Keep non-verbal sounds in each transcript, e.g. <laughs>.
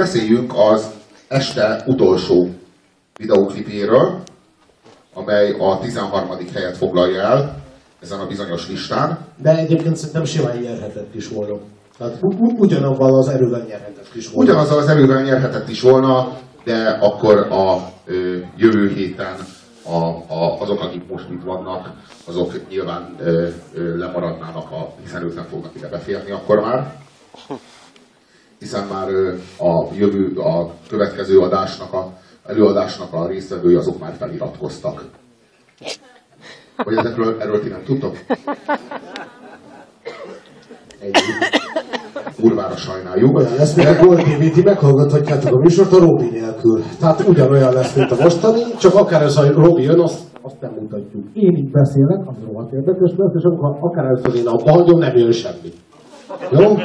beszéljünk az este utolsó videóklipéről, amely a 13. helyet foglalja el ezen a bizonyos listán. De egyébként szerintem simán nyerhetett is volna. Tehát ugyanabban az erővel nyerhetett is volna. Ugyanazzal az erővel nyerhetett is volna, de akkor a ö, jövő héten a, a, azok, akik most itt vannak, azok nyilván ö, ö, lemaradnának, a, hiszen ők nem fognak ide beférni akkor már. <laughs> Hiszen már a jövő, a következő adásnak, a előadásnak a résztvevői azok már feliratkoztak. Hogy ezekről, erről ti nem tudtok? Kurvára sajnáljuk. Olyan lesz, mint a Gold ti meghallgathatjátok a műsort a Robi nélkül. Tehát ugyanolyan lesz, mint a mostani, csak akár ez a Robi jön, azt, azt nem mutatjuk. Én így beszélek, az rohadt érdekes lesz, és amikor akár először én abba hagyom, nem jön semmi. Jó?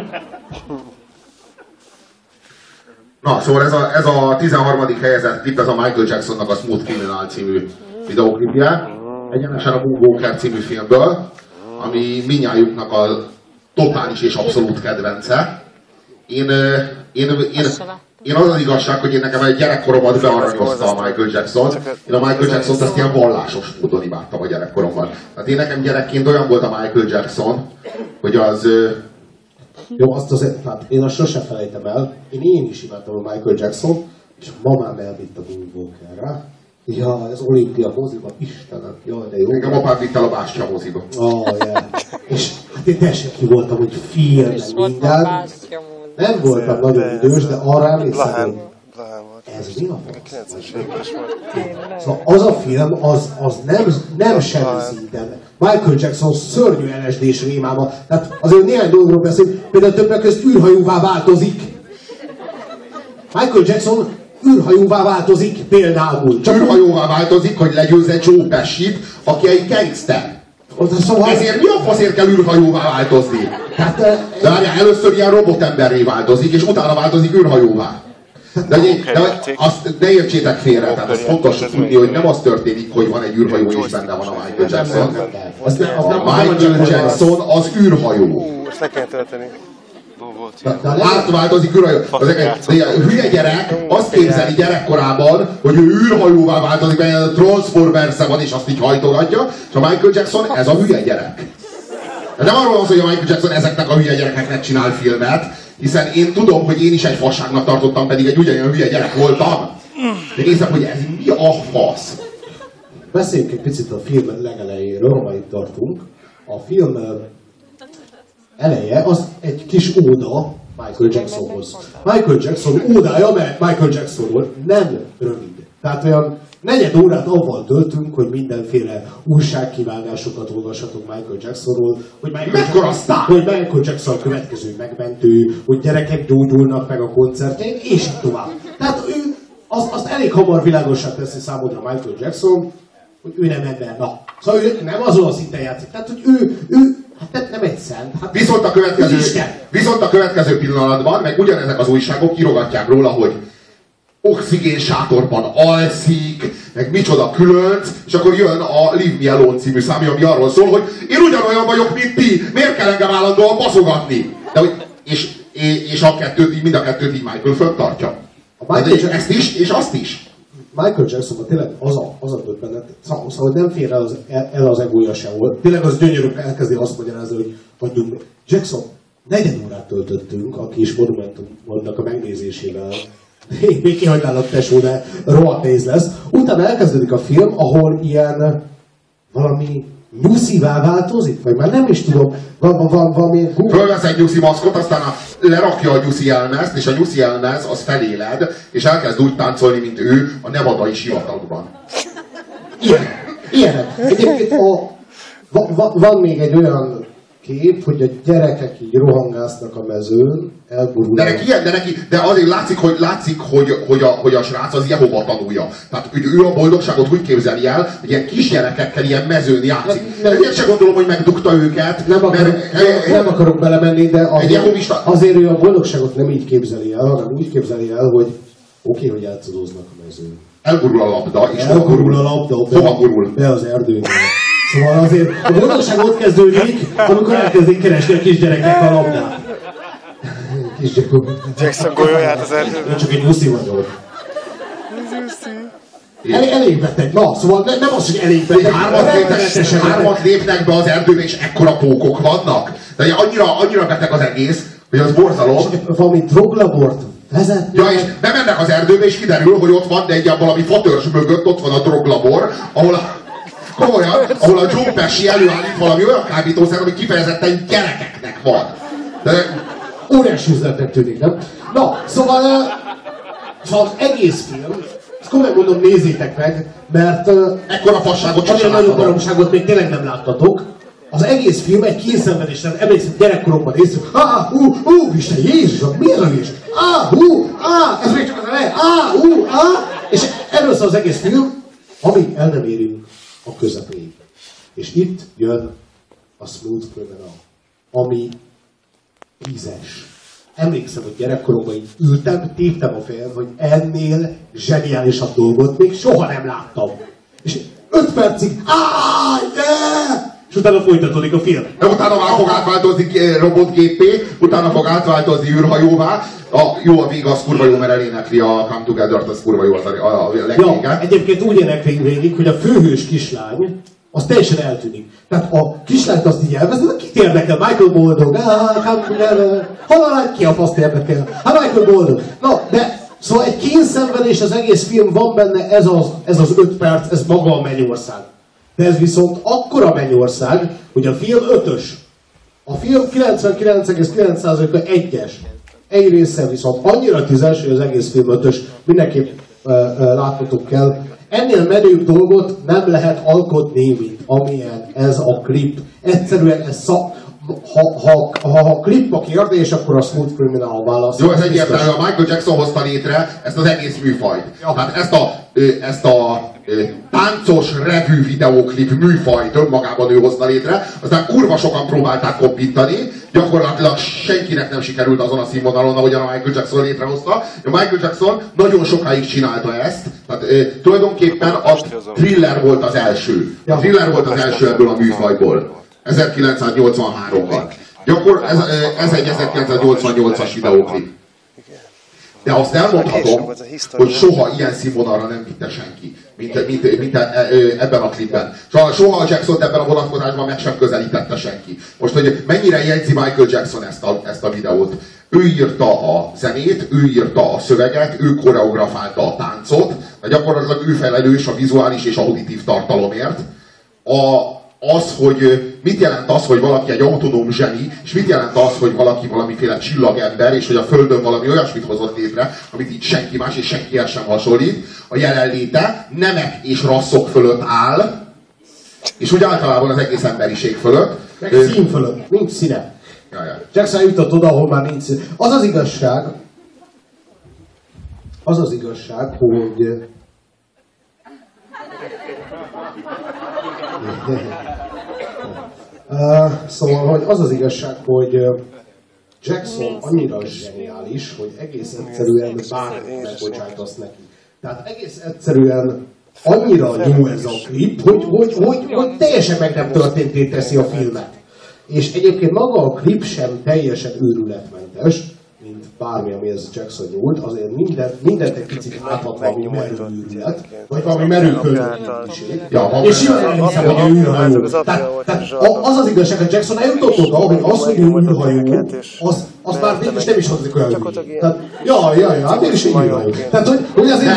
Na, szóval ez a, ez a 13. helyezett klip, ez a Michael Jacksonnak a Smooth Criminal című videóklipje. Egyenesen a Moonwalker című filmből, ami minnyájuknak a totális és abszolút kedvence. Én, én, én, én az az igazság, hogy én nekem egy gyerekkoromat bearanyozta a Michael Jackson. Én a Michael Jackson-t ezt ilyen vallásos módon imádtam a gyerekkoromban. Tehát én nekem gyerekként olyan volt a Michael Jackson, hogy az, Jó, azt azért, tehát én azt sose felejtem el. Én, én is imádtam a Michael Jackson, és a mamám elvitt a Moonwalkerre. Ja, ez olimpia moziba, Istenem, jaj, de jó. engem apám vitt el a Bástya moziba. Oh, yeah. És hát én teljesen ki voltam, hogy film, minden. Nem voltam nagyon idős, de arra emlékszem, hogy. Ez mi a fasz? 90-es évekes volt. Szóval az a film, az, az nem, nem semmi szinten. Michael Jackson szörnyű LSD-s rémáma. Tehát azért néhány dologról beszélünk, például többek között űrhajóvá változik. Michael Jackson űrhajóvá változik például. Csak űrhajóvá változik, hogy legyőzze Joe Pesci-t, aki egy gangster. Szóval Ezért mi a faszért kell űrhajóvá változni? Hát, De várjál, először ilyen robotemberré változik, és utána változik űrhajóvá. De, de, de azt ne értsétek félre, tehát az fontos tudni, hogy nem az történik, hogy van egy űrhajó és benne van a Michael Jackson. az az nem, A Michael Jackson az űrhajó. Ú, ezt le kell tölteni. Átváltozik űrhajó. Hülye gyerek azt képzeli gyerekkorában, hogy ő űrhajóvá változik, mert a transformers van, és azt így hajtogatja, és a Michael Jackson ez a hülye gyerek. De nem arról van szó, hogy a Michael Jackson ezeknek a hülye gyerekeknek csinál filmet, hiszen én tudom, hogy én is egy fasságnak tartottam, pedig egy ugyanolyan hülye gyerek voltam. De nézem, hogy ez mi a fasz? Beszéljünk egy picit a film legelejéről, ha itt tartunk. A film eleje az egy kis óda Michael Jacksonhoz. Michael Jackson ódája, mert Michael Jacksonról nem rövid. Tehát olyan negyed órát avval töltünk, hogy mindenféle újságkívánásokat olvashatunk Michael Jacksonról, hogy Michael, Mekkora Jackson, hogy Michael Jackson a következő megmentő, hogy gyerekek gyógyulnak meg a koncertjén, és tovább. Tehát ő az, azt elég hamar világosá teszi számodra Michael Jackson, hogy ő nem ember. Na, szóval ő nem azon a szinten játszik. Tehát, hogy ő, ő hát nem, egy szent. Hát Viszont a, következő, viszont a következő pillanatban, meg ugyanezek az újságok kirogatják róla, hogy oxigén sátorban alszik, meg micsoda különc, és akkor jön a Leave Me Alone című számja, ami arról szól, hogy én ugyanolyan vagyok, mint ti, miért kell engem állandóan baszogatni? De, hogy, és, és, a kettőt mind a kettőt így Michael föntartja. A Michael Jackson- ezt is, és azt is. Michael Jacksonban tényleg az a, az a döbbenet, szóval, szóval nem fér el az, el az egója sehol. Tényleg az gyönyörű elkezdi azt magyarázni, hogy hagyjunk. Jackson, negyed órát töltöttünk a kis monumentumnak a megnézésével. Én még kihagynálak tesó, de rohadt néz lesz. Utána elkezdődik a film, ahol ilyen valami nyuszivá változik, vagy már nem is tudom, van, van, van valami Fölvesz egy nyuszi maszkot, aztán a, lerakja a nyuszi elmezt, és a nyuszi elmez az feléled, és elkezd úgy táncolni, mint ő a nevadai sivatagban. Ilyen, ilyenek. Egyébként a, va, va, van még egy olyan kép, hogy a gyerekek így rohangásznak a mezőn, De elgurulnak. neki, ilyen, de, neki, de azért látszik, hogy, látszik hogy, hogy, a, hogy a srác az Jehova tanulja. Tehát ő a boldogságot úgy képzeli el, hogy ilyen kisgyerekekkel ilyen mezőn játszik. Nem- nem- Ezért se gondolom, hogy megdugta őket. Nem akarok, mert, nem, nem akarok belemenni, de azért, jehovista- azért ő a boldogságot nem így képzeli el, hanem úgy képzeli el, hogy oké, hogy játszadoznak a mezőn. elgurul a labda, és Elgurul gurul? a labda, Hova gurul? be az erdőbe. Szóval azért a boldogság ott kezdődik, amikor elkezdik keresni a kisgyerekek a labdát. kis Jacob. Jackson golyóját az Én erdőben. csak egy nyuszi vagyok. El, elég beteg. Na, szóval ne, nem az, hogy elég beteg. Hármat, lépnek, hármat lépnek be az erdőbe, és ekkora pókok vannak. De annyira, annyira beteg az egész, hogy az borzalom. Valami droglabort vezet. Ja, és bemennek az erdőbe, és kiderül, hogy ott van, de egy valami fatörzs mögött ott van a droglabor, ahol a, komolyan, ahol a Joe Pesci előállít valami olyan kábítószer, ami kifejezetten gyerekeknek van. De, Óriási üzletnek tűnik, nem? Na, szóval, szóval az egész film, ezt komolyan mondom, nézzétek meg, mert ekkora fasságot nagyobb láttam. baromságot még tényleg nem láttatok. Az egész film egy kényszenvedés, tehát emlékszem, gyerekkoromban néztük, ah, ú, ú, Isten, Jézusom, mi ez a Jézus? Ah, ú, ah, ez még csak az eleje, ah, ú, ah, és erről szól az egész film, amíg el nem érünk a közepéig. És itt jön a Smooth Criminal, ami tízes. Emlékszem, hogy gyerekkoromban így ültem, téptem a fejem, hogy ennél zseniálisabb dolgot még soha nem láttam. És öt percig, áh, yeah! És utána folytatódik a film. De utána már fog átváltozni eh, robotgépé, utána fog átváltozni űrhajóvá. A, jó, a vége az kurva jó, mert elénekli a Come Together-t, az kurva jó az a, a, a Ja, legvége. egyébként úgy éneklik végig, hogy a főhős kislány, az teljesen eltűnik. Tehát a kislányt azt így elveszed, kit érdekel? Michael Boldog, ah. Hol ki a faszt érdekel? Hát Michael Boldog. Na, de szóval egy kényszenvedés az egész film, van benne ez az, ez az öt perc, ez maga a mennyország. De ez viszont akkora mennyország, hogy a film ötös. A film 99,9%-a egyes. Egy része viszont annyira tízes, hogy az egész film ötös, mindenképp uh, kell. Ennél menőbb dolgot nem lehet alkotni, mint amilyen ez a klip. Egyszerűen ez szak... Ha, ha, ha, ha a klip a kérdés, akkor a Smooth Criminal válasz. Jó, ez egyértelmű, a Michael Jackson hozta létre ezt az egész műfajt. Ja. Tehát ezt a, ezt a táncos revű videóklip műfajt önmagában ő hozta létre, aztán kurva sokan próbálták koppintani, gyakorlatilag senkinek nem sikerült azon a színvonalon, ahogyan a Michael Jackson létrehozta. A Michael Jackson nagyon sokáig csinálta ezt, tehát ö, tulajdonképpen a thriller volt az első. A thriller volt az első ebből a műfajból. 1983-ban. Gyakor, ez, ez egy 1988-as videóklip. De azt elmondhatom, hogy soha ilyen színvonalra nem vitte senki, mint, mint, mint e- e- ebben a klipben. Soha, soha a Jackson ebben a vonatkozásban meg sem közelítette senki. Most, hogy mennyire jegyzi Michael Jackson ezt a, ezt a videót. Ő írta a zenét, ő írta a szöveget, ő koreografálta a táncot, de gyakorlatilag ő felelős a vizuális és auditív tartalomért. A, az, hogy mit jelent az, hogy valaki egy autonóm zseni, és mit jelent az, hogy valaki valamiféle csillagember, és hogy a Földön valami olyasmit hozott létre, amit így senki más és senki el sem hasonlít, a jelenléte nemek és rasszok fölött áll, és úgy általában az egész emberiség fölött. Meg szín fölött, nincs színe. ja, ja. Jackson jutott oda, ahol már nincs szín. Az az igazság, az az igazság, hogy <laughs> szóval, hogy az az igazság, hogy Jackson annyira zseniális, hogy egész egyszerűen bármit megbocsájtasz neki. Tehát egész egyszerűen annyira jó ez a klip, hogy, hogy, hogy, hogy teljesen meg nem történté teszi a filmet. És egyébként maga a klip sem teljesen őrületmentes, bármi, ami ez Jackson nyúlt, azért minden, mindent egy picit áthat valami merő őrület, vagy valami merő könyveliség. Ja, És jól elhiszem, hogy ő űrhajó. Tehát, az az igazság, hogy Jackson eljutott oda, hogy az, hogy ő űrhajó, az, az már végül is nem is hangzik olyan hülyén. Tehát, ja, ja, ja, hát mégis egy űrhajó. Tehát, hogy, hogy azért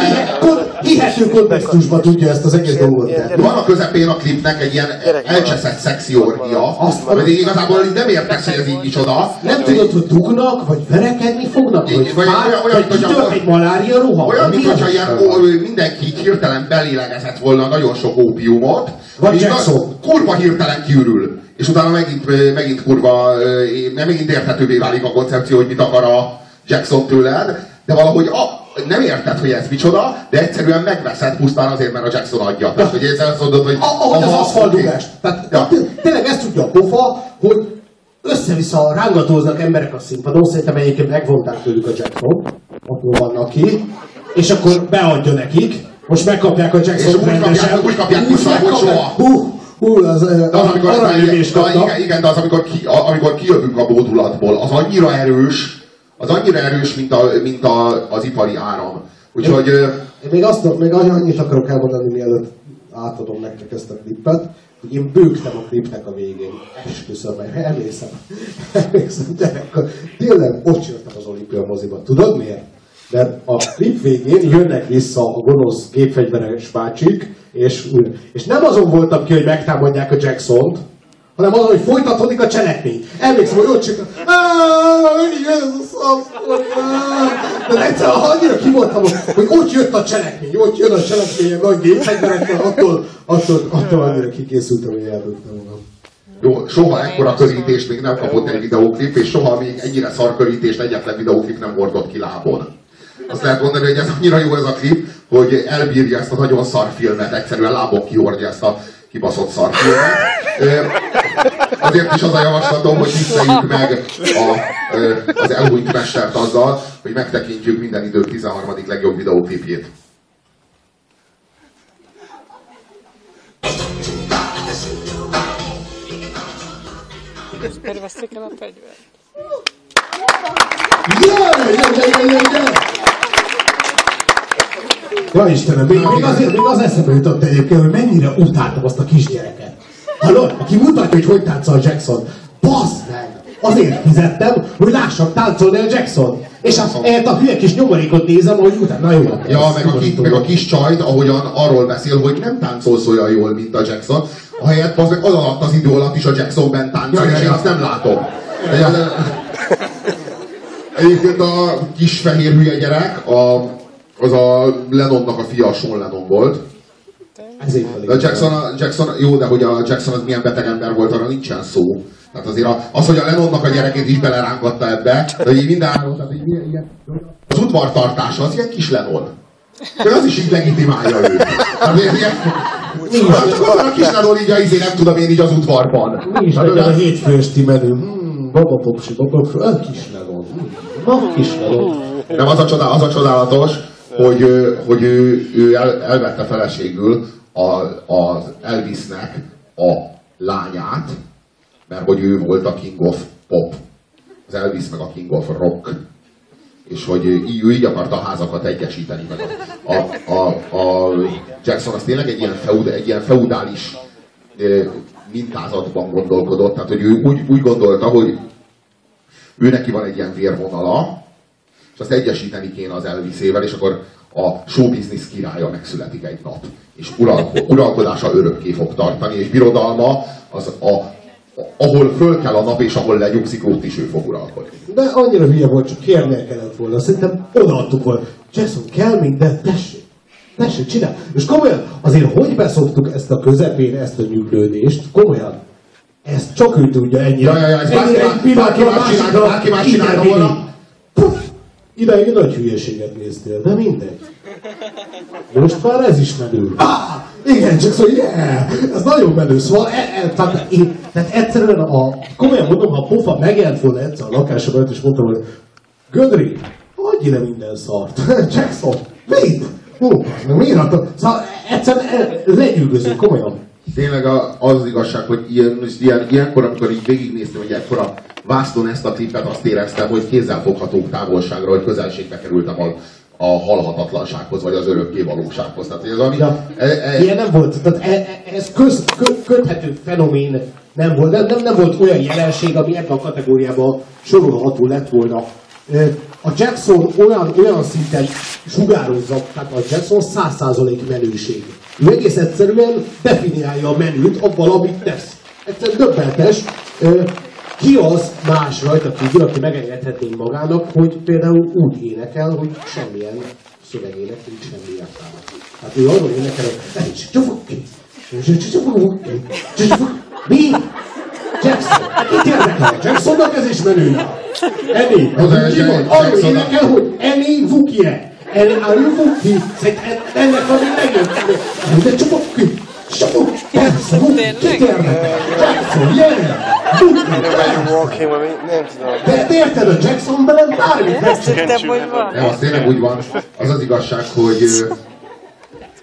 hihető kontextusban tudja ezt az egész dolgot tenni. Van a közepén a klipnek egy ilyen elcseszett szexi orgia, Azt- amit igazából így nem értesz, hogy ez így micsoda. Nem tudod, hogy dugnak, vagy verekedni fognak, vagy, olyan- olyan, vagy hogy kitört egy malária roham. Olyan, Mi mintha az ilyen Isten van? ó, mindenki így hirtelen belélegezett volna nagyon sok ópiumot. Vagy Jackson. Kurva hirtelen kiürül. És utána megint, megint kurva, nem megint érthetővé válik a koncepció, hogy mit akar a Jackson tőled, de valahogy a, nem érted, hogy ez micsoda, de egyszerűen megveszed pusztán azért, mert a Jackson adja. Tehát, hogy ezzel azt mondod, hogy... Ahogy az oké. Tehát Ja. té- tényleg ezt tudja a pofa, hogy össze-vissza rángatóznak emberek a színpadon, szerintem egyébként megvonták tőlük a Jackson, ott vannak ki, és akkor beadja nekik, most megkapják a És Jackson úgy kapják- úgy kapják soha. Hú, hú, az, De az, amikor aranyüvés de, kapnak. igen, igen, de az, amikor, ki, amikor kijövünk a módulatból, az annyira erős, az annyira erős, mint, a, mint a, az ipari áram. Úgyhogy ö, Én még, azt, még annyit akarok elmondani, mielőtt átadom nektek ezt a klippet, hogy én bőgtem a klipnek a végén. Esküszöm emlékszem. <laughs> Emlékszem, gyerekkor. Tényleg ott jöttem az olimpia moziba. Tudod miért? Mert a klip végén jönnek vissza a gonosz gépfegyveres bácsik, és, és nem azon voltam ki, hogy megtámadják a Jackson-t, hanem azon, hogy folytatódik a cselekmény. Emlékszem, hogy ott csak de egyszer annyira ki voltam, hogy ott jött a cselekmény, ott jön a cselekmény, nagy gépfegyverekkel, attól, attól, attól annyira kikészültem, hogy eldögtem magam. jó, soha ekkora körítést még nem kapott egy videóklip, és soha még ennyire szar körítést egyetlen videóklip nem hordott ki lábon. Azt lehet mondani, hogy ez annyira jó ez a klip, hogy elbírja ezt a nagyon szar filmet, egyszerűen lábok kihordja ezt a kibaszott szar filmet. Azért is az a javaslatom, hogy visszajuk meg a, az elhúnyt mestert azzal, hogy megtekintjük minden idők 13. legjobb videóklipjét. Tervezték el a fegyvert. Jaj, jaj, jaj, jaj, jaj! Ja Istenem, még, még, azért, még az eszembe jutott egyébként, hogy mennyire utáltam azt a kisgyereket. Hallod? Aki mutatja, hogy hogy táncol Jackson. Bassz meg! Azért fizettem, hogy lássam táncolni a Jackson. És azt ehhez a hülye kis nyomorékot nézem, hogy utána, na jó. Ja, meg a, ki, meg a kis csajt, ahogyan arról beszél, hogy nem táncolsz olyan jól, mint a Jackson, ahelyett az, meg az alatt az idő alatt is a Jacksonben táncol, Ja, és én azt nem látom. Egyébként a kis fehér hülye gyerek, a, az a Lennonnak a fia, a Sean Lennon volt. Ezért De. Jackson, a Jackson, jó, de hogy a Jackson az milyen beteg ember volt, arra nincsen szó. Tehát azért a, az, hogy a Lennonnak a gyerekét is belerángatta ebbe, de így minden tehát így, ilyen- ilyen, az udvartartása, az ilyen kis Lennon. De az is így legitimálja őt. Tehát ilyen, van a kis Lennon így, a izé, nem tudom én így az udvarban. Mi is legyen a hétfős menü. Hmm, baba popsi, baba popsi, a kis lenon. Hmm, kis lenon. Nem, az a, csodál, az a csodálatos, hogy, hogy ő, ő el, elvette feleségül a, az Elvisnek a lányát, mert hogy ő volt a King of Pop. Az Elvis meg a King of Rock. És hogy így- ő így akarta a házakat egyesíteni. Meg a, a, a, a Jackson az tényleg egy ilyen, feud, egy ilyen feudális mintázatban gondolkodott. Tehát, hogy ő úgy, úgy gondolta, hogy ő neki van egy ilyen vérvonala, és azt egyesíteni kéne az Elvisével, és akkor a show business királya megszületik egy nap. És uralko, uralkodása örökké fog tartani, és birodalma az a, ahol föl kell a nap, és ahol lenyugszik, ott is ő fog uralkodni. De annyira hülye volt, csak kérnie kellett volna. Szerintem odaadtuk volna. Jackson, kell minden, tessék. Tessék, csinál. És komolyan, azért hogy beszoptuk ezt a közepére, ezt a nyüglődést, komolyan. Ezt csak ő tudja ennyire. Ja, ja, ja, bárki ennyire más- egy bárki más csinálta, bárki más csinálta volna. Ideig nagy hülyeséget néztél, de mindegy. Most már ez is menő. Ah, igen, csak szóval, yeah, ez nagyon menő. Szóval, e, e, tehát, én, tehát egyszerűen a, komolyan mondom, ha a pofa megjelent volna egyszer a lakásom előtt, és mondtam, hogy Gödri, adj ide minden szart. <laughs> Jackson, mit? Hú, miért adta? Szóval egyszerűen e, lenyűgöző, komolyan. Tényleg az igazság, hogy ilyen, ilyen, ilyenkor, amikor így végignéztem, hogy ekkora vászton ezt a klipet, azt éreztem, hogy kézzelfogható távolságra, hogy közelségbe kerültem a, a halhatatlansághoz, vagy az örökké valósághoz. Tehát ez ami, Ja, e, e, ilyen nem volt, tehát e, e, ez köz, kö, köthető fenomén nem volt, nem, nem, nem volt olyan jelenség, ami ebben a kategóriában sorolható lett volna. Ö, A Jackson olyan, olyan szinten sugározza, tehát a Jackson 100% menőség. Ő egész egyszerűen definiálja a menüt abban, amit tesz. Egyszerűen döbbenetes. Ki az más rajta kívül, aki megengedhetné magának, hogy például úgy énekel, hogy semmilyen szövegének nincs semmi értelme. Hát ő arról énekel, hogy csufuk ki, csufuk ki, csufuk Mi? Jackson. Kit érdekel? Jacksonnak ez is menő. Az az ki van? Arról énekel, hogy Eni Vukie. Vuki. Szerintem ennek van egy legjobb. De csufuk Jackson, gyere. De te érted, a Jackson belen bármit Azt hittem, hogy van. Nem, az tényleg úgy van. Az az igazság, hogy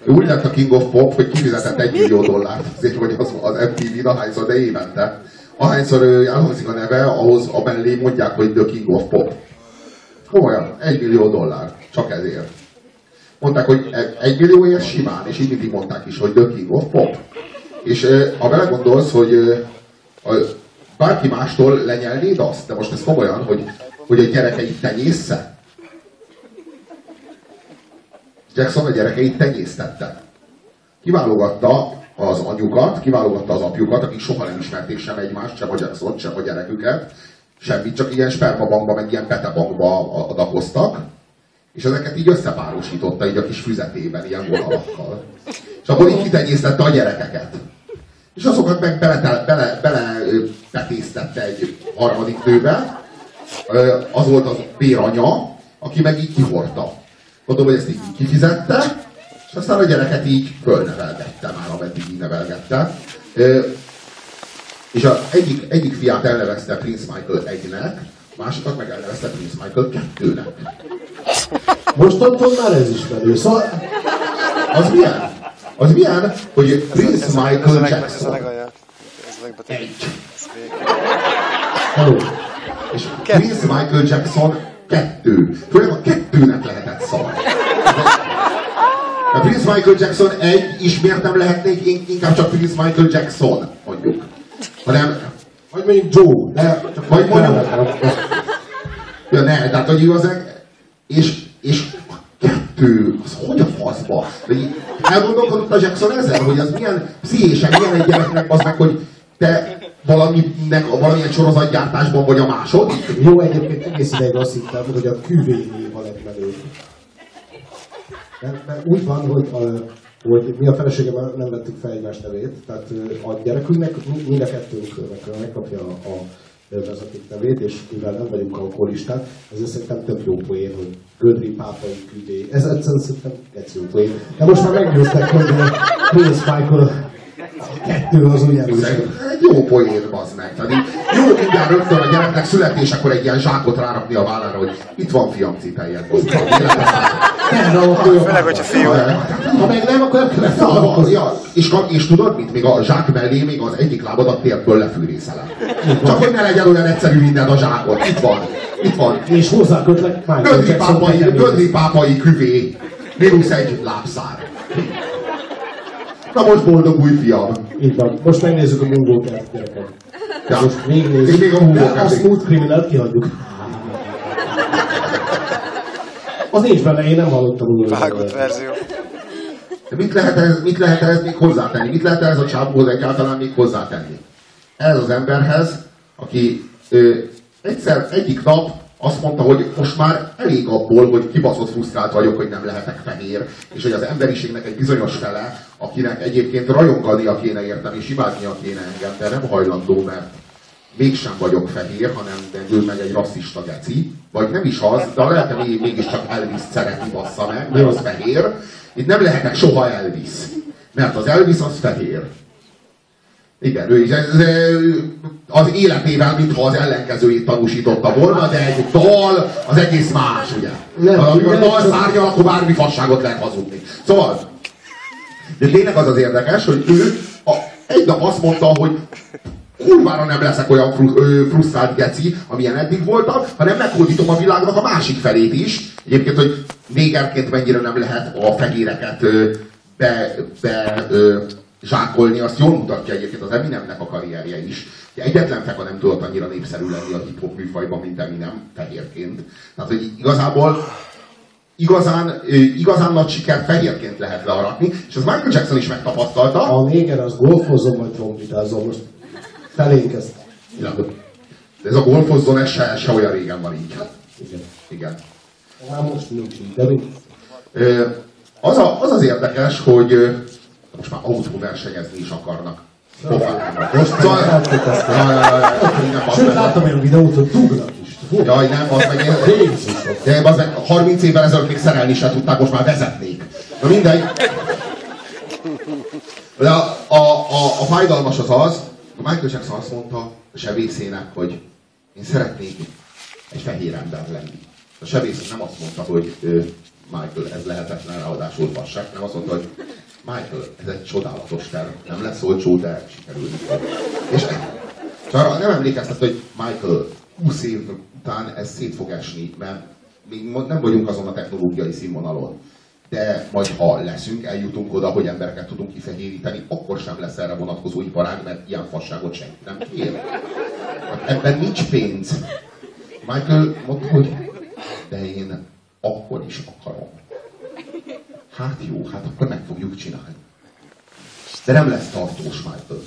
úgy lett a King of Pop, hogy kifizetett egy millió dollárt azért, hogy az, az MTV-n ahányszor, de évente. Ahányszor elhangzik a neve, ahhoz a mellé mondják, hogy The King of Pop. Komolyan, egy millió dollár. Csak ezért. Mondták, hogy e- egy millióért simán, és így mindig mondták is, hogy The King of Pop. És ha belegondolsz, hogy bárki mástól lenyelnéd azt, de most ez komolyan, hogy, hogy a gyerekeit tenyészze? Jackson a gyerekeit tenyésztette. Kiválogatta az anyukat, kiválogatta az apjukat, akik soha nem ismerték sem egymást, sem a Jackson, sem a gyereküket, semmit, csak ilyen spermabankba, meg ilyen petebankba adakoztak, és ezeket így összepárosította így a kis füzetében, ilyen vonalakkal. És abból így kitenyésztette a gyerekeket. És azokat meg bele, bele, bele betésztette egy harmadik nőbe, az volt az béranya, aki meg így kihordta. Gondolom, hogy ezt így kifizette, és aztán a gyereket így fölnevelgette már, ameddig így nevelgette. És az egyik, egyik fiát elnevezte Prince Michael egynek, másikat meg elnevezte Prince Michael kettőnek. Mostantól már ez is menő. Szóval Az milyen? Az milyen, hogy Prince Ez a, Michael ez ez a Jackson. Ez a legbeteg. egy, hello. és Prince Michael Jackson kettő. Főleg a kettőnek lehetett szar. A Prince Michael Jackson egy, ismét nem lehetnék, in- inkább csak Prince Michael Jackson, mondjuk. Hanem, Vagy mondjuk Joe, de csak Vagy mondjuk. ja ne, tehát hogy igazán, és, és kettő, az hogy a faszba? Elgondolkodott a Jackson ezen, hogy az milyen pszichésen, milyen egy gyereknek az meg, hogy te valaminek, valamilyen sorozatgyártásban vagy a második? Jó, egyébként egész ideig azt hittem, hogy a QVI a legmenőbb. Mert, mert úgy van, hogy, a, hogy mi a feleségemmel nem vettük fel egymás nevét, tehát a gyerekünknek mi- mind a kettőnknek megkapja a, a vezeték nevét, és mivel nem vagyunk alkoholisták, ezért szerintem több jó poén, hogy Gödri pápai küldé. Ez egyszerűen szerintem jó poén. De most már meggyőztek, hogy ö, Prince Michael kettő az úgy erős. Egy jó poén, bazd meg. Tehát jó mindjárt rögtön a gyereknek születésekor egy ilyen zsákot rárakni a vállára, hogy itt van fiam meg. Erre a Főleg, hogyha fiú. Ha meg nem, akkor nem foglalkozni. ja, és, és tudod mit? Még a zsák mellé még az egyik lábadat térdből lefűrészelem. Csak hogy ne legyen olyan egyszerű minden a zsákot. Itt van. Itt van. És hozzákötlek Gödri pápai, gödri pápai küvé. Mínusz egy lábszár. Na most boldog új fiam. Így van. Most megnézzük a Moonwalker gyerekek. Ja. Most végignézzük. És még a De Moonwalker. a Smooth Criminal kihagyjuk. Az nincs benne, én nem hallottam úgy. Vágott verzió. De mit lehet, ez, mit lehet ehhez még hozzátenni? Mit lehet ehhez a csávóhoz egyáltalán még hozzátenni? Ez az emberhez, aki ö, egyszer egyik nap azt mondta, hogy most már elég abból, hogy kibaszott frusztrált vagyok, hogy nem lehetek fehér, és hogy az emberiségnek egy bizonyos fele, akinek egyébként rajongania kéne értem, és imádnia kéne engem, de nem hajlandó, mert mégsem vagyok fehér, hanem de ő meg egy rasszista geci, vagy nem is az, de a lelke még- mégiscsak Elvis szereti bassza meg, mert az fehér. Itt nem lehetek soha Elvis, mert az Elvis az fehér. Igen, ő is ez, az életével, mintha az ellenkezőjét tanúsította volna, de egy dal az egész más, ugye? Nem, Amikor dal szárnyal, akkor bármi fasságot lehet hazudni. Szóval, de tényleg az az érdekes, hogy ő a, egy nap azt mondta, hogy kurvára nem leszek olyan fru, ö, frusztrált geci, amilyen eddig voltam, hanem meghódítom a világnak a másik felét is. Egyébként, hogy négerként mennyire nem lehet a fehéreket ö, be, be ö, zsákolni, azt jól mutatja egyébként az Eminemnek a karrierje is. Ugye Egyetlen feka nem tudott annyira népszerű lenni a hip-hop műfajban, mint Eminem fehérként. Tehát, hogy igazából igazán, igazán nagy sikert fehérként lehet learatni, és az Michael Jackson is megtapasztalta. A néger az golfozom, vagy trombitázom most. Felénk ezt. Ja. De ez a golfozzon, ez se, ez se olyan régen van így. Igen. Igen. Hát most nincs így, de mi? Az, a, az az érdekes, hogy most már autóversenyezni is akarnak. Szóval... Minden fasz Sőt, láttam olyan videót, hogy dugnak is. Jaj, nem, az meg én... De az meg 30 évvel ezelőtt még szerelni se tudták, most már vezetnék. Na mindegy. De a, a, a, a fájdalmas az az, a Michael Jackson azt mondta a sebészének, hogy én szeretnék egy fehér ember lenni. A sebész nem azt mondta, hogy ő, Michael, ez lehetetlen, ráadásul vasság, nem azt mondta, hogy Michael, ez egy csodálatos terv, nem lesz olcsó, de sikerülni fog. És, arra nem emlékeztet, hogy Michael, 20 év után ez szét fog esni, mert még nem vagyunk azon a technológiai színvonalon. De majd ha leszünk, eljutunk oda, hogy embereket tudunk kifehéríteni, akkor sem lesz erre vonatkozó iparág, mert ilyen fasságot senki nem kér. Hát ebben nincs pénz. Michael mondta, hogy de én akkor is akarom. Hát jó, hát akkor meg fogjuk csinálni. De nem lesz tartós Michael.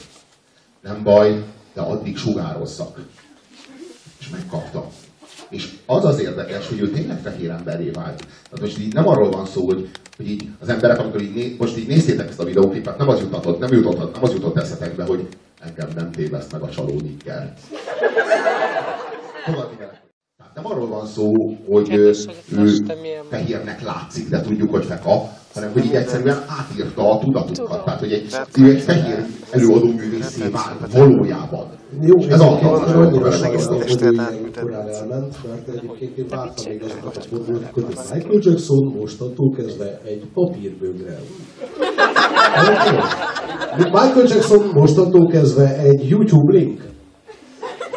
Nem baj, de addig sugározzak. És megkapta. És az az érdekes, hogy ő tényleg fehér emberré vált. Tehát most így nem arról van szó, hogy, hogy így az emberek, amikor így, né- most így néztétek ezt a videóklipet, nem az jutott, nem jutott, nem az jutott eszetekbe, hogy engem nem téveszt meg a csalódikkel. Tehát nem arról van szó, hogy ő, ő fehérnek látszik, de tudjuk, hogy feka, hanem hogy így egyszerűen átírta a tudatunkat. Tudom. Tehát, hogy egy, ő egy fehér előadó művészé vált valójában. Jó, ez alkalmas hogy ő ilyen korán elment, mert egyébként én vártam még azokat a fordulatokat, hogy Michael Jackson mostantól kezdve egy papírbögre. Michael Jackson mostantól kezdve egy YouTube link.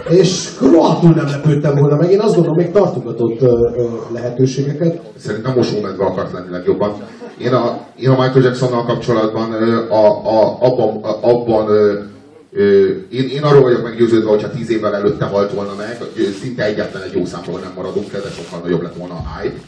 És rohadtul nem lepődtem volna meg. Én azt gondolom, még tartogatott lehetőségeket. Szerintem mosómedve akart lenni legjobban. Én a, én a Michael Jacksonnal kapcsolatban a, a, abban, a, abban én, én arról vagyok meggyőződve, hogyha tíz évvel előtte halt volna meg, szinte egyetlen egy jó számról nem maradunk, de sokkal nagyobb lett volna a hype.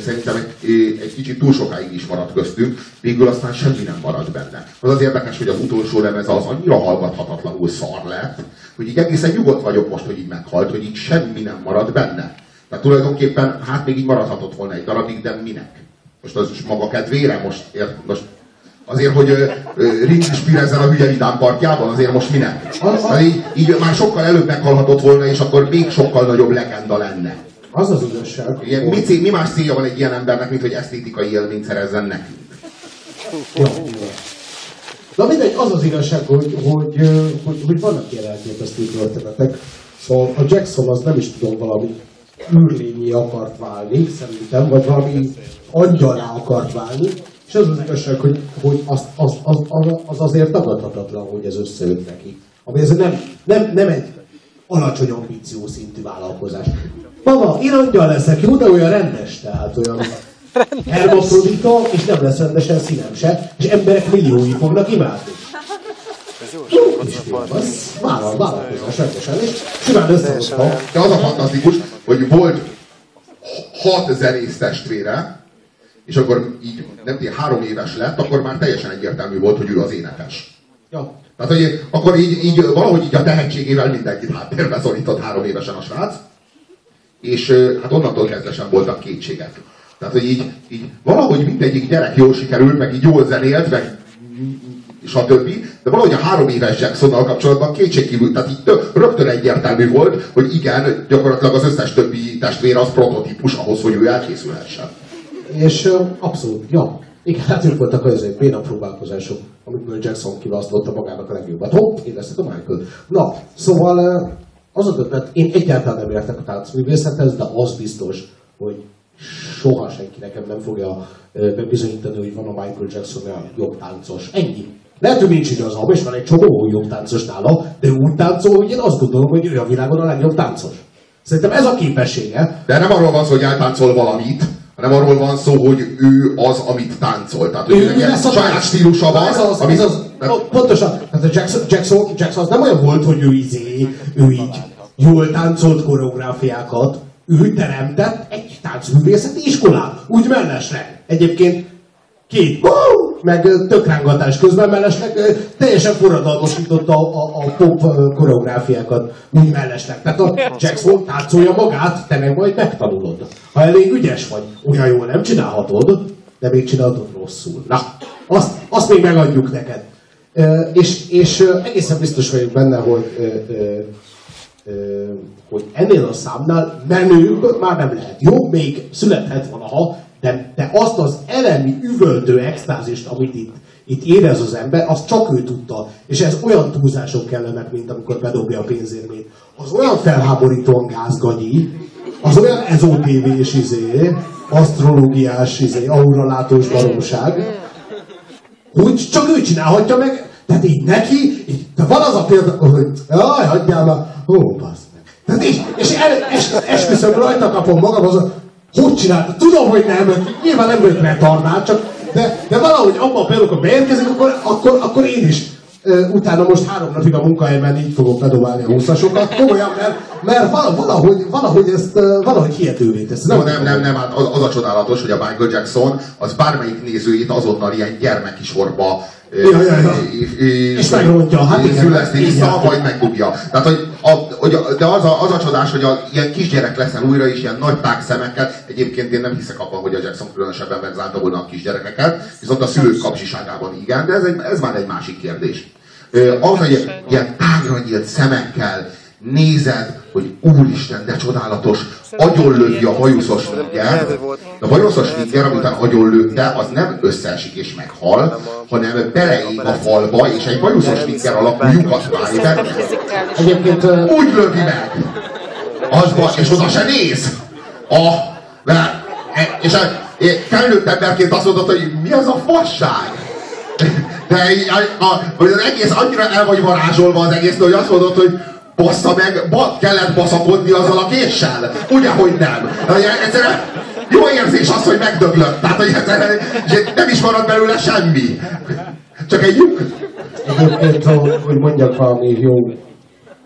Szerintem egy, egy kicsit túl sokáig is maradt köztünk, végül aztán semmi nem maradt benne. Az az érdekes, hogy az utolsó lemez az annyira hallgathatatlanul szar lett, hogy így egészen nyugodt vagyok most, hogy így meghalt, hogy így semmi nem maradt benne. Tehát tulajdonképpen hát még így maradhatott volna egy darabig, de minek? Most az is maga kedvére, most, ért, most azért, hogy Ring spirezzen a hülye vidám parkjában, azért most minek? Hát így, így már sokkal előbb meghalhatott volna, és akkor még sokkal nagyobb legenda lenne. Az az igazság. Ilyen, mi, cél, mi más célja van egy ilyen embernek, mint hogy esztétikai élményt szerezzen nekünk? Ja. Na mindegy, az az igazság, hogy, hogy, hogy, hogy vannak ilyen elképesztő történetek. Szóval a Jackson az nem is tudom valami űrlényi akart válni, szerintem, vagy valami angyalá akart válni, és az az igazság, hogy, hogy az, az, az, az, az azért tagadhatatlan, hogy ez összejött neki. Ami ez nem, nem, nem egy alacsony ambíció szintű vállalkozás. Mama, én angyal leszek, jó, de olyan rendes, tehát olyan <laughs> hermafrodita, és nem lesz rendesen színem se, és emberek milliói fognak imádni. Ez jó, az vállal, vállalkozás rendesen, és simán összehozta. De az a fantasztikus, hogy volt hat zenész testvére, és akkor így, nem tudom, három éves lett, akkor már teljesen egyértelmű volt, hogy ő az énekes. Ja. Tehát, hogy akkor így, így valahogy így a tehetségével mindenkit háttérbe szorított három évesen a srác, és hát onnantól kezdve sem voltak kétségek. Tehát, hogy így, így valahogy mindegyik gyerek jól sikerült, meg így jól zenélt, meg stb. De valahogy a három éves Jacksonnal kapcsolatban kétségkívül, tehát így tök, rögtön egyértelmű volt, hogy igen, gyakorlatilag az összes többi testvér az prototípus ahhoz, hogy ő elkészülhessen. És abszolút, ja. Igen, hát ők voltak az béna próbálkozások, amikből Jackson kiválasztotta magának a legjobbat. Hopp, érezted a Michael. Na, szóval az a többet, én egyáltalán nem értek a táncművészethez, de az biztos, hogy soha senki nekem nem fogja bebizonyítani, hogy van a Michael jackson jobb táncos. Ennyi. Lehet, hogy nincs igazam, és van egy csomó jobb táncos nála, de úgy táncol, hogy én azt gondolom, hogy ő a világon a legjobb táncos. Szerintem ez a képessége, De nem arról van szó, hogy eltáncol valamit, hanem arról van szó, hogy ő az, amit táncol. Tehát, hogy Ő, lesz a saját stílusa van, Ez az, amit, ez az, no, pontosan. Tehát a Jackson, Jackson, Jackson az nem olyan volt, hogy ő izé, ő így jól táncolt koreográfiákat. Ő teremtett egy táncművészeti iskolát, úgy mellesleg. Egyébként két, hú, meg ö, tökrángatás közben mellesleg teljesen forradalmasította a, a, a pop koreográfiákat úgy mellesleg. Tehát a Jackson táncolja magát, te meg majd megtanulod. Ha elég ügyes vagy, olyan jól nem csinálhatod, de még csinálhatod rosszul. Na, azt, azt még megadjuk neked. És, és egészen biztos vagyok benne, hogy ö, hogy ennél a számnál menőbb már nem lehet. Jó, még születhet valaha, de, de azt az elemi üvöltő extázist, amit itt, itt érez az ember, azt csak ő tudta. És ez olyan túlzások kellenek, mint amikor bedobja a pénzérmét. Az olyan felháborítóan gázgagyi, az olyan ezotévés izé, asztrológiás izé, auralátós baromság, hogy csak ő csinálhatja meg, tehát így neki, így, de van az a példa, hogy jaj, hagyjál már, ó, bassz meg. Tehát így, és el, es, esküszöm rajta kapom magam, az hogy csinálta? Tudom, hogy nem, nyilván nem vagyok retardál, csak de, de valahogy abban a pillanatban beérkezik, akkor, akkor, akkor én is utána most három napig a munkahelyemen így fogok bedobálni a húszasokat, komolyan, mert, mert vala- valahogy, valahogy ezt ö, valahogy hihetővé tesz. Nem, nem, nem, nem, hát az, az a csodálatos, hogy a Michael Jackson az bármelyik nézőit azonnal ilyen gyermeki sorba Ja, ja, ja. És megrontja, hát igen, szüleszni vissza, majd megdugja. Tehát, hogy, a, hogy a, de az a, az a csodás, hogy a, ilyen kisgyerek leszel újra, és ilyen nagy tág szemekkel. Egyébként én nem hiszek abban, hogy a Jackson különösebben megzárta volna a kisgyerekeket, viszont a szülők kapcsiságában igen, de ez, egy, ez már egy másik kérdés. Az, hogy ilyen tágra nyílt szemekkel nézed, hogy úristen, de csodálatos, agyonlövi a bajuszos finger. A bajuszos finger, amiután agyonlőtte, az nem összeesik és meghal, hanem beleég a falba, és egy bajuszos finger alapú lyukat válik. Egyébként Úgy lövi meg! Az van, és oda se néz! A, e- és a, e- felnőtt emberként azt mondod, hogy mi az a fasság? De a, a, az egész annyira el vagy varázsolva az egész, hogy azt mondod, hogy bassza meg, ba, kellett baszakodni azzal a késsel? Ugye, hogy nem? Egyszerűen jó érzés az, hogy megdöglött. Tehát, hogy nem is marad belőle semmi. Csak egy lyuk. Egyébként, hogy mondjak valami jó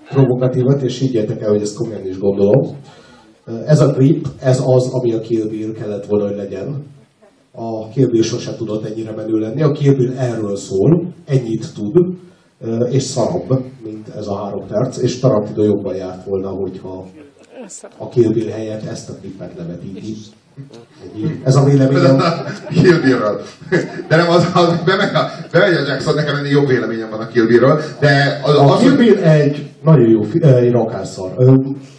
provokatívat, és higgyétek el, hogy ezt komolyan is gondolom. Ez a klip, ez az, ami a Kill kellett volna, hogy legyen. A Kill Bill sose tudott ennyire menő lenni. A Kill erről szól, ennyit tud, és szarabb, mint ez a három perc, és Tarantino jobban járt volna, hogyha a Kill Bill helyett ezt a klipet levetíti. Ez a véleményem. <laughs> Kill Bill-ről. De nem az, az bemegy, a, bemegy a Jackson, nekem ennél jobb véleményem van a Kill Bill-ről, de az, A az Kill Bill egy nagyon jó, egy rakásszar.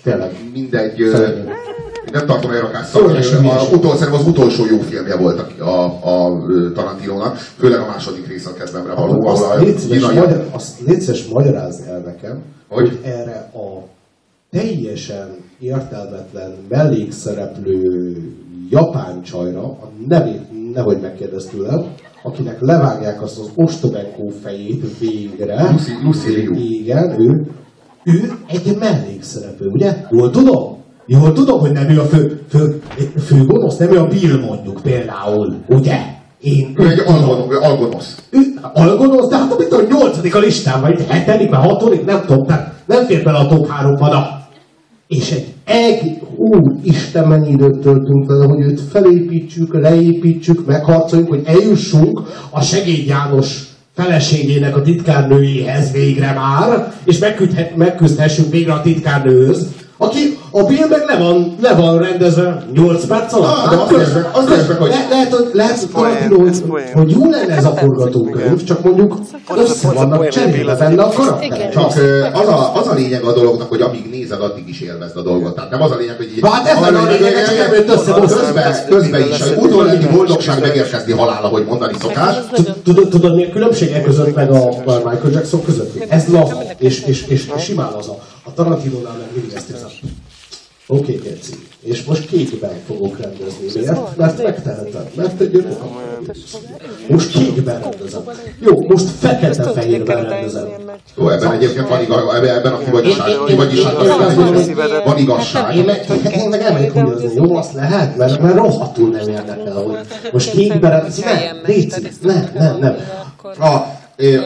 Tényleg. mindegy, Szerintem. Nem tartom egy rakás szerintem az utolsó jó filmje volt a, a, a Tarantinónak, főleg a második rész a kedvemre való. ahol Azt a légy szíves, kínai- magyar, azt légy szíves magyarázni el nekem, Hogy? hogy erre a teljesen értelmetlen mellékszereplő japán csajra, a nevét nehogy megkérdez tőlem, akinek levágják azt az ostobenkó fejét végre. Lucy- Lucy Liu. Igen, ő, ő egy mellékszereplő, ugye? Jól tudom? Jól tudom, hogy nem ő a fő, fő, fő gonosz, nem ő a Bill mondjuk például, ugye? Én Ő egy algon, algonosz. ő algonosz, de hát amit a nyolcadik a listán, vagy hetedik, vagy hatodik, nem tudom, tehát nem fér bele a top háromba, na. És egy eg, ú, Isten mennyi időt töltünk vele, hogy őt felépítsük, leépítsük, megharcoljuk, hogy eljussunk a segéd János feleségének a titkárnőjéhez végre már, és megküldhet, megküzdhessünk végre a titkárnőhöz, aki a Bill meg le van, le van rendezve 8 perc alatt. Ah, meg- azt nézd meg, hogy- le, lehet, hogy, lehet, hogy, poén, Tarantino, hogy, hogy jó lenne ez a forgatókönyv, csak mondjuk össze vannak cserélve benne a karakterek. Csak az a, az a lényeg a dolognak, hogy amíg nézed, addig is élvezd a dolgot. Tehát nem az a lényeg, hogy így... Hát ez a lényeg, csak ebből összehozod. Közben, közben is, hogy utolérni boldogság megérkezni halál, ahogy mondani szokás. Tud- Tudod, tudod, mi a különbség e között meg a a Michael Jackson között? Ez laza, és, és, és, és simán laza. A Tarantinónál meg mindig ezt érzem. Oké, okay, Geci. És most kékben fogok rendezni. Miért? Mert megtehetem. Mert egy Most kékben rendezem. Jó, most fekete-fehérben rendezem. Jó, ebben egyébként van igaz, ebben, a kivagyiság, kivagyiság van, igazság. Én meg, én meg elmegyek húgyozni, jó? Azt lehet, mert, mert rohadtul nem érdekel, hogy most kékben rendezem. Nem, Léci, nem, nem, nem. A,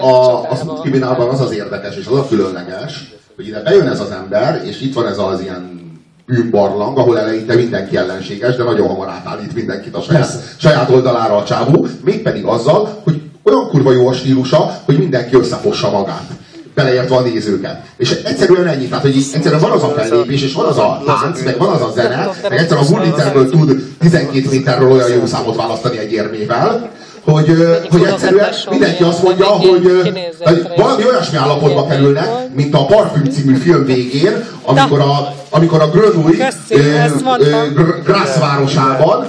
a, a Smooth Criminalban az az érdekes és az a különleges, hogy ide bejön ez az ember, és itt van ez az ilyen bűnbarlang, ahol eleinte mindenki ellenséges, de nagyon hamar átállít mindenkit a saját, saját oldalára a csávó, mégpedig azzal, hogy olyan kurva jó a stílusa, hogy mindenki összefossa magát. Beleértve a nézőket. És egyszerűen ennyi, tehát hogy egyszerűen van az a fellépés, és van az a tánc, meg van az a zene, meg egyszerűen a Wurlitzerről tud 12 méterről olyan jó számot választani egy érmével, hogy, hogy egyszerűen mindenki azt mondja, hogy hogy valami olyasmi állapotba kerülnek, mint a Parfüm című film végén, amikor a, amikor a mondtam. Grass városában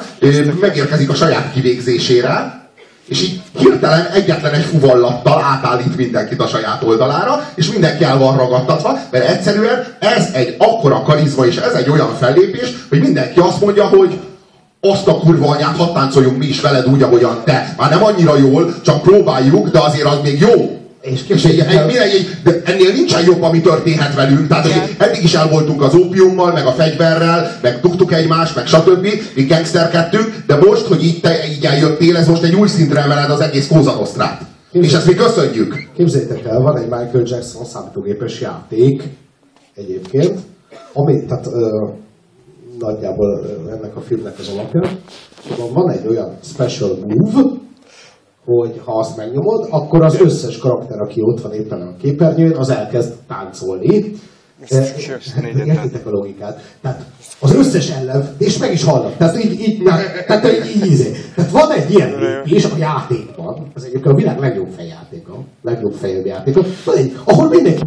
megérkezik a saját kivégzésére, és így hirtelen egyetlen egy fuvallattal átállít mindenkit a saját oldalára, és mindenki el van ragadtatva, mert egyszerűen ez egy akkora karizma, és ez egy olyan fellépés, hogy mindenki azt mondja, hogy azt a kurva anyát, hadd táncoljunk mi is veled úgy, ahogyan te. Már nem annyira jól, csak próbáljuk, de azért az még jó. És És egy, egy, egy, egy, de ennél nincsen jobb, ami történhet velünk. Tehát Igen. eddig is el voltunk az ópiummal, meg a fegyverrel, meg tuktuk egymást, meg stb. Mi gangsterkedtünk, de most, hogy így, te, így eljöttél, ez most egy új szintre emeled az egész Kózanosztrát. És ezt mi köszönjük. képzeljétek el, van egy Michael Jackson számítógépes játék egyébként, ami, tehát ö, nagyjából ennek a filmnek az alapja. Szóval van egy olyan special move, hogy ha azt megnyomod, akkor az összes karakter, aki ott van éppen a képernyőn, az elkezd táncolni. Eh, Értitek a logikát? Tehát az összes ellen, és meg is halnak. Tehát így, így, tehát így, így, így, Tehát van egy ilyen lépés a játékban, ez egyébként a világ legjobb fejjátéka, legjobb fejebb játéka, van egy, ahol mindenki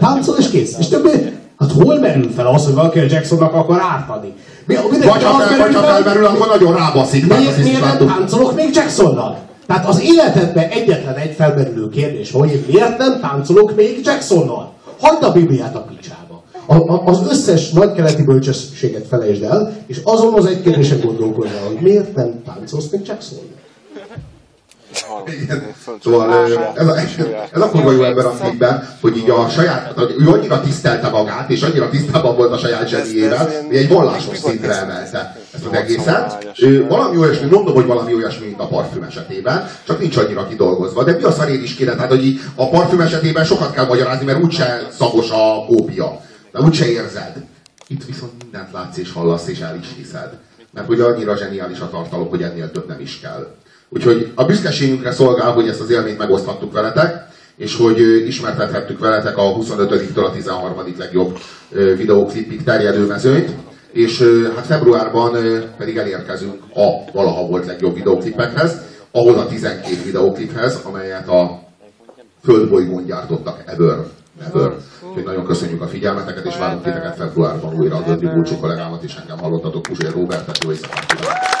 táncol és kész. És többé, hát hol merül fel az, hogy valaki a Jacksonnak akar ártani? Mi, Vagy ha, fel, vagy ha felmerül, akkor nagyon rábaszik. Miért, miért nem táncolok még Jacksonnal? Tehát az életedben egyetlen egy felmerülő kérdés, hogy én miért nem táncolok még Jacksonnal? Hagyd a Bibliát a picsába. A, a, az összes nagykeleti bölcsességet felejtsd el, és azon az egy kérdésen gondolkodj el, hogy miért nem táncolsz még Jacksonnal? Szóval ez a, ez a kurva jó ember a filmben, hogy így a saját, hogy ő annyira tisztelte magát, és annyira tisztában volt a saját zseniével, hogy egy vallásos szintre emelte ezt az egészet. Valami olyasmi, mondom, hogy valami olyasmi, mint a parfüm esetében, csak nincs annyira kidolgozva. De mi a szarét is kéne? Tehát, hogy így a parfüm esetében sokat kell magyarázni, mert úgyse szagos a kópia. De úgyse érzed. Itt viszont mindent látsz és hallasz, és el is hiszed. Mert ugye annyira zseniális a tartalom, hogy ennél több nem is kell. Úgyhogy a büszkeségünkre szolgál, hogy ezt az élményt megoszthattuk veletek, és hogy ismertethettük veletek a 25-től a 13. legjobb videóklipig terjedő mezőnyt, és hát februárban pedig elérkezünk a valaha volt legjobb videóklipekhez, ahhoz a 12 videókliphez, amelyet a földbolygón gyártottak ever. Ever. Úgyhogy nagyon köszönjük a figyelmeteket, és várunk titeket februárban újra a Göndi Bulcsú kollégámat, és engem hallottatok, Puzsér Robertet, jó éjszakát!